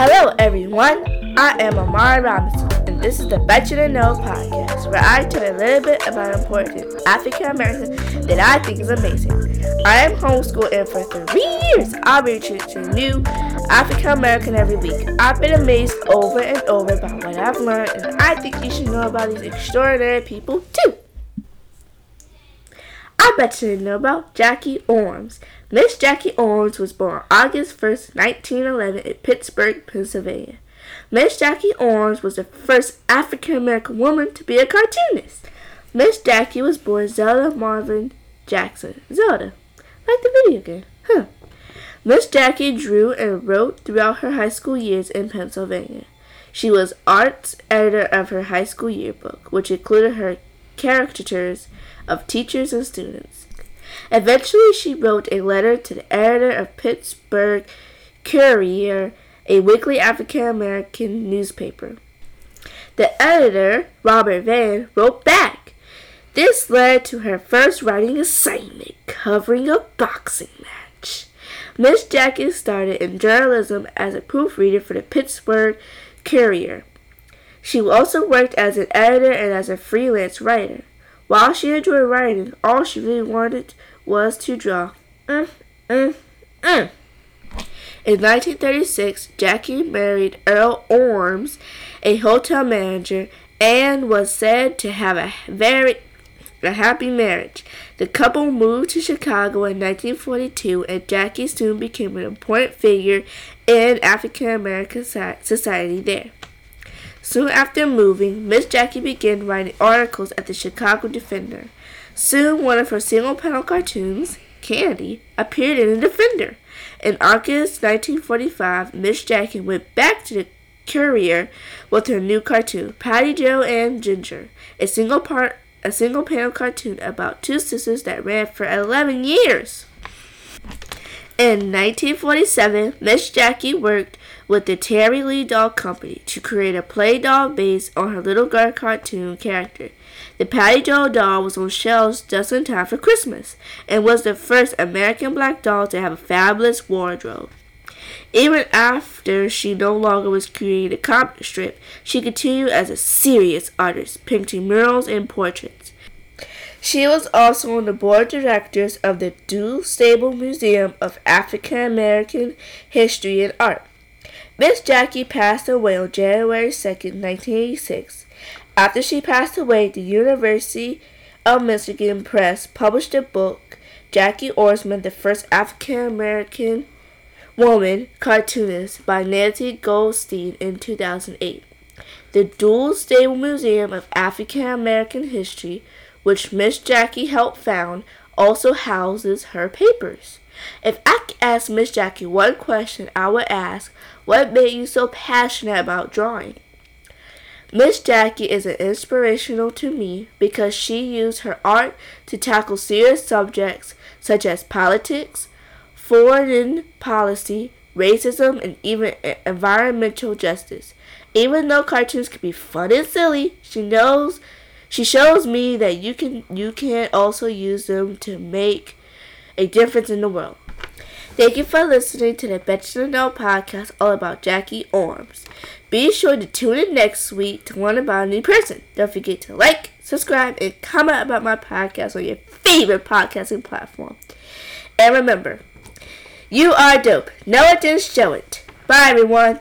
Hello, everyone. I am Amari Robinson, and this is the Bet You Didn't Know podcast, where I tell a little bit about important African American that I think is amazing. I am homeschooled, and for three years, I'll be teaching new African American every week. I've been amazed over and over about what I've learned, and I think you should know about these extraordinary people too. I bet you didn't know about Jackie Ormes. Miss Jackie Ormes was born August 1st, 1911 in Pittsburgh, Pennsylvania. Miss Jackie Ormes was the first African American woman to be a cartoonist. Miss Jackie was born Zelda Mavin Jackson. Zelda. Like the video game. Huh. Miss Jackie drew and wrote throughout her high school years in Pennsylvania. She was arts editor of her high school yearbook, which included her caricatures of teachers and students. Eventually, she wrote a letter to the editor of Pittsburgh Courier, a weekly African American newspaper. The editor, Robert Vann, wrote back. This led to her first writing assignment covering a boxing match. Miss Jackie started in journalism as a proofreader for the Pittsburgh Courier. She also worked as an editor and as a freelance writer. While she enjoyed writing, all she really wanted was to draw. Mm, mm, mm. In 1936, Jackie married Earl Ormes, a hotel manager, and was said to have a very a happy marriage. The couple moved to Chicago in 1942, and Jackie soon became an important figure in African American society there. Soon after moving, Miss Jackie began writing articles at the Chicago Defender. Soon, one of her single panel cartoons, Candy, appeared in the Defender. In August 1945, Miss Jackie went back to the Courier with her new cartoon, Patty Jo and Ginger, a single part a single panel cartoon about two sisters that ran for 11 years. In 1947, Miss Jackie worked with the Terri Lee Doll Company to create a play doll based on her little girl cartoon character. The Patty Jo doll was on shelves just in time for Christmas and was the first American black doll to have a fabulous wardrobe. Even after she no longer was creating a comic strip, she continued as a serious artist, painting murals and portraits. She was also on the board of directors of the DuSable Museum of African American History and Art. Miss Jackie passed away on January 2, 1986. After she passed away, the University of Michigan Press published a book, Jackie Orsman, the first African American woman cartoonist, by Nancy Goldstein in 2008. The DuSable Museum of African American History which Miss Jackie helped found, also houses her papers. If I could ask Miss Jackie one question, I would ask, What made you so passionate about drawing? Miss Jackie is an inspirational to me because she used her art to tackle serious subjects such as politics, foreign policy, racism, and even environmental justice. Even though cartoons can be fun and silly, she knows she shows me that you can you can also use them to make a difference in the world. Thank you for listening to the Bet Know podcast all about Jackie Ormes. Be sure to tune in next week to learn about a new person. Don't forget to like, subscribe, and comment about my podcast on your favorite podcasting platform. And remember, you are dope. Know it and show it. Bye, everyone.